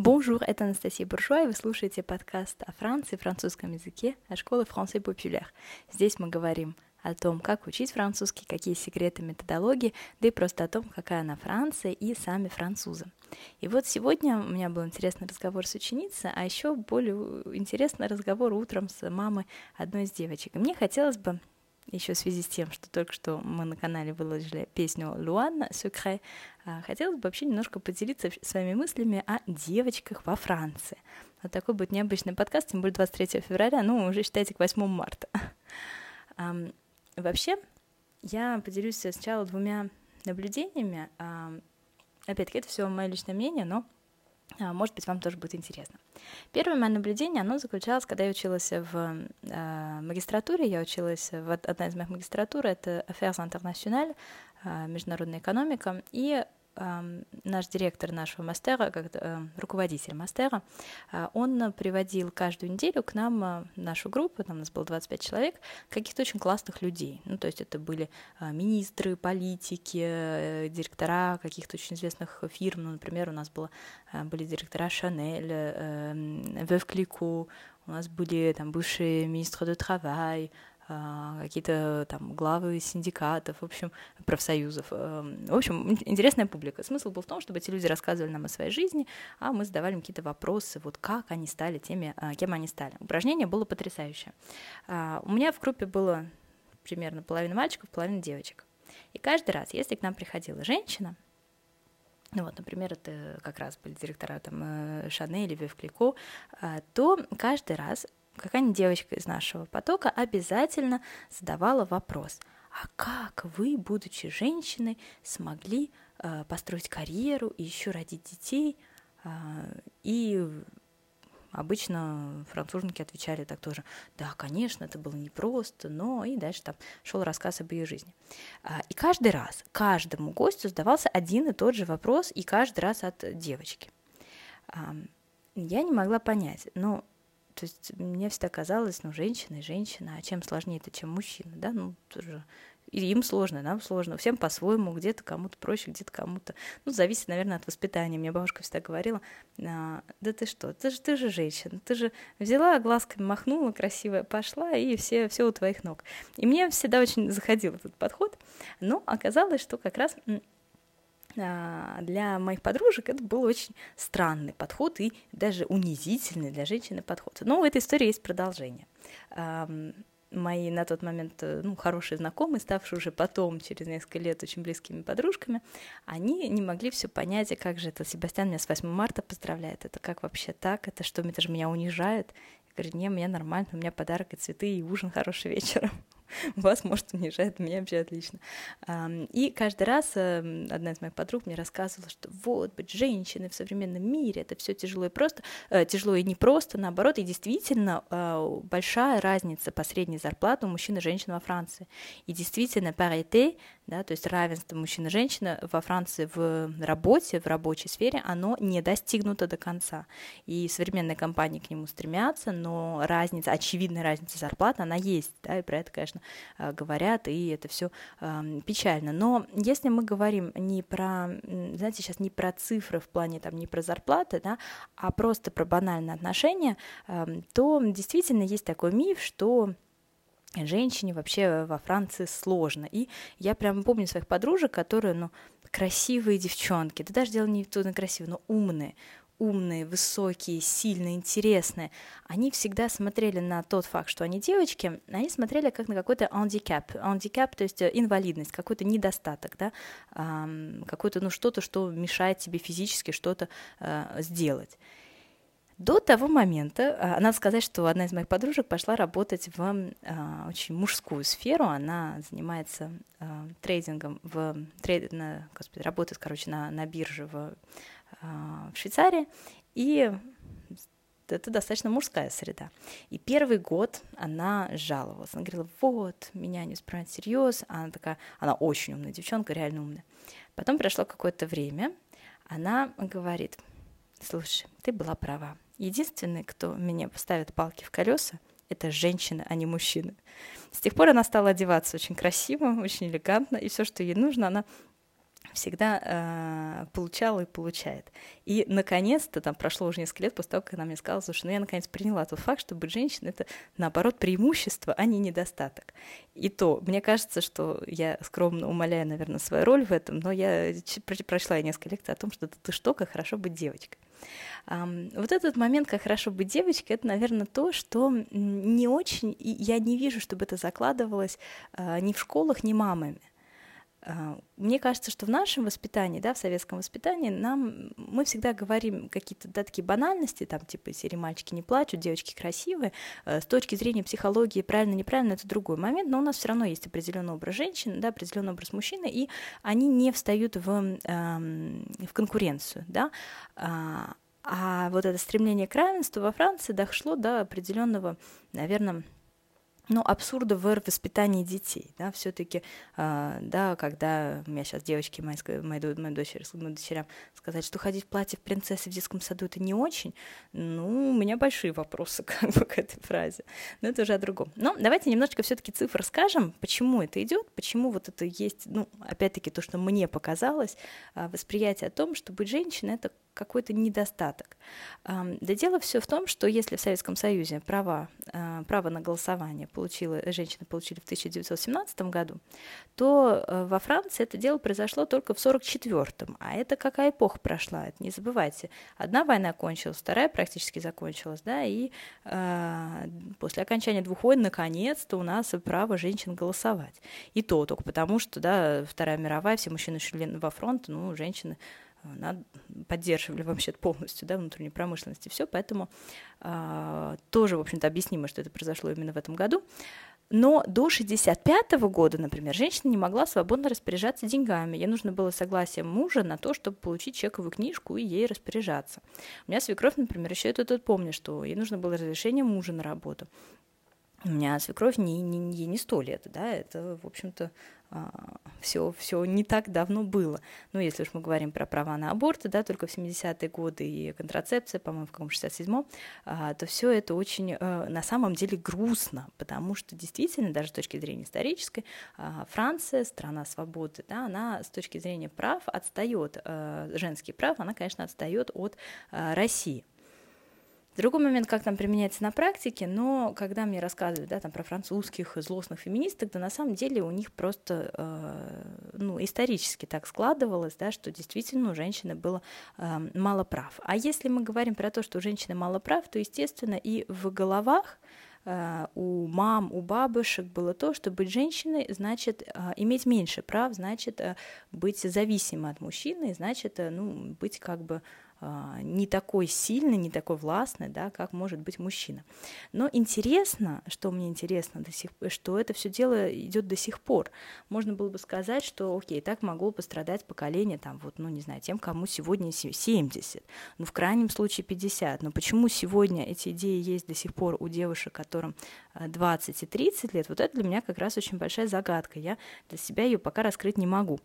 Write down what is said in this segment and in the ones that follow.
Bonjour, это Анастасия Буржуа, и вы слушаете подкаст о Франции, французском языке от школы Франций Популяр. Здесь мы говорим о том, как учить французский, какие секреты методологии, да и просто о том, какая она Франция и сами французы. И вот сегодня у меня был интересный разговор с ученицей, а еще более интересный разговор утром с мамой одной из девочек. И мне хотелось бы еще в связи с тем, что только что мы на канале выложили песню Луанна Сюкре, хотелось бы вообще немножко поделиться своими мыслями о девочках во Франции. Вот такой будет необычный подкаст, тем более 23 февраля, ну, уже считайте к 8 марта. Вообще, я поделюсь сначала двумя наблюдениями. Опять-таки, это все мое личное мнение, но а, может быть, вам тоже будет интересно. Первое мое наблюдение, оно заключалось, когда я училась в э, магистратуре, я училась в одна из моих магистратур, это Affairs International, э, международная экономика, и наш директор нашего мастера, как э, руководитель мастера, э, он приводил каждую неделю к нам э, нашу группу, там у нас было 25 человек, каких-то очень классных людей. Ну, то есть это были министры, политики, директора каких-то очень известных фирм. Ну, например, у нас было, были директора Шанель, Вев Клику, у нас были там бывшие министры travail, а, какие-то там главы синдикатов, в общем, профсоюзов. Эм, в общем, интересная публика. Смысл был в том, чтобы эти люди рассказывали нам о своей жизни, а мы задавали им какие-то вопросы, вот как они стали теми, а, кем они стали. Упражнение было потрясающее. А, у меня в группе было примерно половина мальчиков, половина девочек. И каждый раз, если к нам приходила женщина, ну вот, например, это как раз были директора там э, Шанель или Вивклико, то каждый раз какая-нибудь девочка из нашего потока обязательно задавала вопрос, а как вы, будучи женщиной, смогли э, построить карьеру и еще родить детей? Э, и обычно француженки отвечали так тоже, да, конечно, это было непросто, но и дальше там шел рассказ об ее жизни. А, и каждый раз, каждому гостю задавался один и тот же вопрос, и каждый раз от девочки. Я не могла понять, но то есть мне всегда казалось, ну, женщина и женщина, а чем сложнее это, чем мужчина, да, ну, тоже и им сложно, нам сложно, всем по-своему, где-то кому-то проще, где-то кому-то, ну, зависит, наверное, от воспитания. Мне бабушка всегда говорила, а, да ты что, ты же, ты же женщина, ты же взяла, глазками махнула, красивая, пошла, и все, все у твоих ног. И мне всегда очень заходил этот подход, но оказалось, что как раз для моих подружек это был очень странный подход и даже унизительный для женщины подход. Но у этой истории есть продолжение. Мои на тот момент э, ну, хорошие знакомые, ставшие уже потом, через несколько лет, очень близкими подружками, они не могли все понять, а как же это Себастьян меня с 8 марта поздравляет, это как вообще так, это что, это же меня унижает. Я говорю, не, мне нормально, у меня подарок и цветы, и ужин хороший вечером. вас, может, унижает, меня вообще отлично. И каждый раз эм, одна из моих подруг мне рассказывала, что вот, быть женщиной в современном мире, это все тяжело и просто, э, тяжело и непросто, наоборот, и действительно э, большая разница по средней зарплате у мужчин и женщин во Франции. И действительно, парите, да, то есть равенство мужчин и женщин во Франции в работе, в рабочей сфере, оно не достигнуто до конца. И современные компании к нему стремятся, но разница, очевидная разница зарплат, она есть, да, и про это, конечно, э, говорят, и это все э, печально. Но если мы говорим не про, знаете, сейчас не про цифры в плане, там, не про зарплаты, да, а просто про банальные отношения, э, то действительно есть такой миф, что женщине вообще во Франции сложно. И я прямо помню своих подружек, которые, ну, красивые девчонки, да даже дело не то на красивые, но умные, умные, высокие, сильные, интересные, они всегда смотрели на тот факт, что они девочки, они смотрели как на какой-то handicap, handicap, то есть э, инвалидность, какой-то недостаток, да, какой-то, ну, что-то, что мешает тебе физически что-то э, сделать. До того момента, а, надо сказать, что одна из моих подружек пошла работать в очень мужскую сферу. Она занимается трейдингом в трейд, на, господи, работает, короче, на, на бирже в, в Швейцарии. И это достаточно мужская среда. И первый год она жаловалась. Она говорила, вот, меня не воспринимают всерьез. Она такая, она очень умная девчонка, реально умная. Потом прошло какое-то время, она говорит, слушай, ты была права. Единственный, кто меня поставит палки в колеса, это женщина, а не мужчина. С тех пор она стала одеваться очень красиво, очень элегантно, и все, что ей нужно, она всегда э, получала и получает. И, наконец-то, там прошло уже несколько лет после того, как она мне сказала, слушай, ну я, наконец, приняла тот факт, что быть женщиной — это, наоборот, преимущество, а не недостаток. И то, мне кажется, что я скромно умоляю, наверное, свою роль в этом, но я прошла несколько лекций о том, что ты что, как хорошо быть девочкой. Вот этот момент, как хорошо быть девочкой, это, наверное, то, что не очень, я не вижу, чтобы это закладывалось uh, ни в школах, ни мамами. А, мне кажется, что в нашем воспитании, да, в советском воспитании, нам мы всегда говорим какие-то да, такие банальности, там типа серии мальчики не плачут, девочки красивые. С точки зрения психологии правильно, неправильно это другой момент, но у нас все равно есть определенный образ женщины, да, определенный образ мужчины, и они не встают в, эм, в конкуренцию, да. А, а вот это стремление к равенству во Франции дошло до определенного, наверное, ну, абсурда в воспитании детей, да, все-таки, э, да, когда у меня сейчас девочки, мои, мои, дочери, моим дочерям сказать, что ходить в платье в принцессе в детском саду это не очень, ну, у меня большие вопросы как бы к этой фразе, но это уже о другом. Но давайте немножечко все-таки цифр скажем, почему это идет, почему вот это есть, ну, опять-таки то, что мне показалось, э, восприятие о том, что быть женщиной это какой-то недостаток. Да дело все в том, что если в Советском Союзе права, а, право на голосование получила, женщины получили в 1917 году, то э, во Франции это дело произошло только в 1944-м. А это какая эпоха прошла, это не забывайте. Одна война кончилась, вторая практически закончилась, да, и э, после окончания двух войн наконец-то у нас право женщин голосовать. И то только потому, что, да, Вторая мировая, все мужчины шли во фронт, ну, женщины поддерживали вообще полностью да, внутреннюю промышленность и все, поэтому э, тоже, в общем-то, объяснимо, что это произошло именно в этом году. Но до 65 -го года, например, женщина не могла свободно распоряжаться деньгами. Ей нужно было согласие мужа на то, чтобы получить чековую книжку и ей распоряжаться. У меня свекровь, например, еще это тут помню, что ей нужно было разрешение мужа на работу. У меня свекровь не, не, ей не сто лет, да, это, в общем-то, все, а, все не так давно было. Ну, если уж мы говорим про права на аборты, да, только в 70-е годы и контрацепция, по-моему, в каком 67-м, а, то все это очень э, на самом деле грустно, потому что действительно, даже с точки зрения исторической, а, Франция, страна свободы, да, она с точки зрения прав отстает, э, женских прав, она, конечно, отстает от э, России. Другой момент, как там применяется на практике, но когда мне рассказывают да, там, про французских злостных феминисток, да на самом деле у них просто э, ну, исторически так складывалось, да, что действительно у женщины было э, мало прав. А если мы говорим про то, что у женщины мало прав, то, естественно, и в головах э, у мам, у бабушек было то, что быть женщиной значит э, иметь меньше прав, значит э, быть зависимой от мужчины, значит ну, быть как бы не такой сильный, не такой властный, да, как может быть мужчина. Но интересно, что мне интересно до сих что это все дело идет до сих пор. Можно было бы сказать, что, окей, так могло пострадать поколение, там, вот, ну, не знаю, тем, кому сегодня 70, ну, в крайнем случае 50. Но почему сегодня эти идеи есть до сих пор у девушек, которым 20 и 30 лет, вот это для меня как раз очень большая загадка. Я для себя ее пока раскрыть не могу.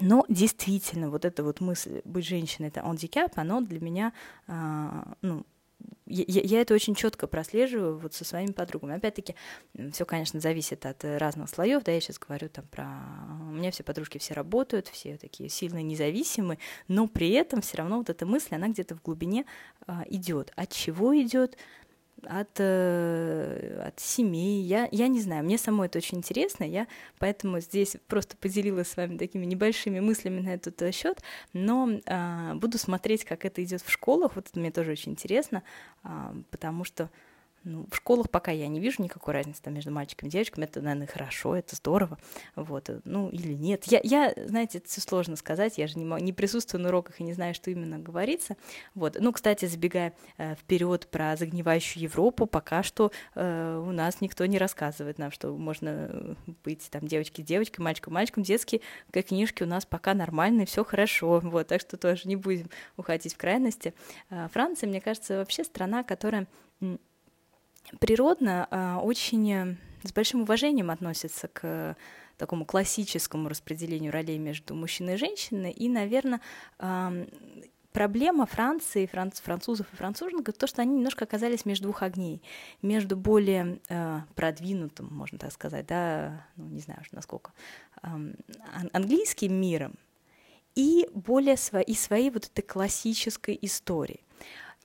Но действительно, вот эта вот мысль быть женщиной это handicap, оно для меня, а, ну, я, я это очень четко прослеживаю вот со своими подругами. Опять-таки, все, конечно, зависит от разных слоев. Да, я сейчас говорю там про... У меня все подружки все работают, все такие сильно независимые, но при этом все равно вот эта мысль, она где-то в глубине а, идет. От чего идет? От, э, от семей. Я, я не знаю, мне самой это очень интересно, я поэтому здесь просто поделилась с вами такими небольшими мыслями на этот э, счет, но э, буду смотреть, как это идет в школах, вот это мне тоже очень интересно, э, потому что ну, в школах пока я не вижу никакой разницы там, между мальчиками и девочками. Это, наверное, хорошо, это здорово. Вот. Э, ну, или нет. Я, я знаете, это все сложно сказать. Я же не, не присутствую на уроках и не знаю, что именно говорится. Вот. Ну, кстати, забегая э, вперед про загнивающую Европу, пока что э, у нас никто не рассказывает нам, что можно быть там девочки девочкой, мальчиком мальчиком. Детские книжки у нас пока нормальные, все хорошо. Вот. Так что тоже не будем уходить в крайности. Э, Франция, мне кажется, вообще страна, которая природно а, очень э, с большим уважением относится к такому классическому распределению ролей между мужчиной и женщиной. И, наверное, проблема Франции, франц, французов и француженок, то, что они немножко оказались между двух огней, между более э, продвинутым, можно так сказать, да, ну, не знаю насколько, э, английским миром и более своей, и своей вот этой классической истории.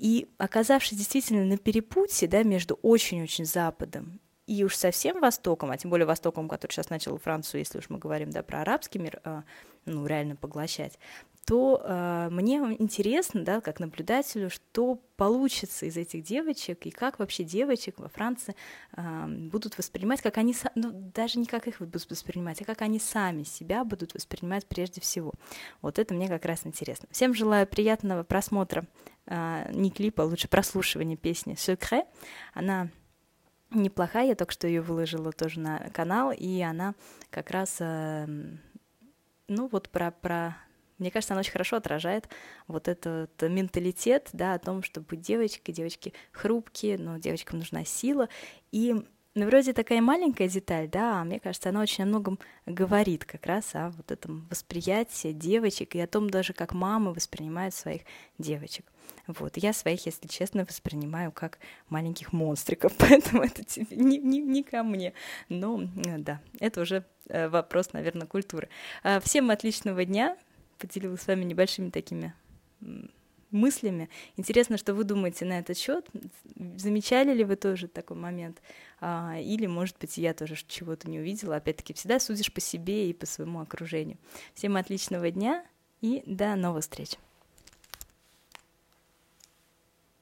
И оказавшись действительно на перепутье да, между очень-очень Западом и уж совсем Востоком, а тем более Востоком, который сейчас начал Францию, если уж мы говорим да, про арабский мир, а, ну, реально поглощать, то э, мне интересно, да, как наблюдателю, что получится из этих девочек и как вообще девочек во Франции э, будут воспринимать, как они, ну, даже не как их будут воспринимать, а как они сами себя будут воспринимать прежде всего. Вот это мне как раз интересно. Всем желаю приятного просмотра э, не клипа, а лучше прослушивания песни «Secret». Она неплохая, я только что ее выложила тоже на канал, и она как раз, э, ну вот про, про мне кажется, она очень хорошо отражает вот этот менталитет, да, о том, что быть девочкой, девочки хрупкие, но девочкам нужна сила. И ну, вроде такая маленькая деталь, да, а мне кажется, она очень о многом говорит как раз о вот этом восприятии девочек и о том даже, как мамы воспринимают своих девочек. Вот, я своих, если честно, воспринимаю как маленьких монстриков, поэтому это тебе не, не, не ко мне. Но да, это уже э, вопрос, наверное, культуры. А, всем отличного дня, поделилась с вами небольшими такими мыслями. Интересно, что вы думаете на этот счет. Замечали ли вы тоже такой момент? А, или, может быть, я тоже чего-то не увидела. Опять-таки, всегда судишь по себе и по своему окружению. Всем отличного дня и до новых встреч!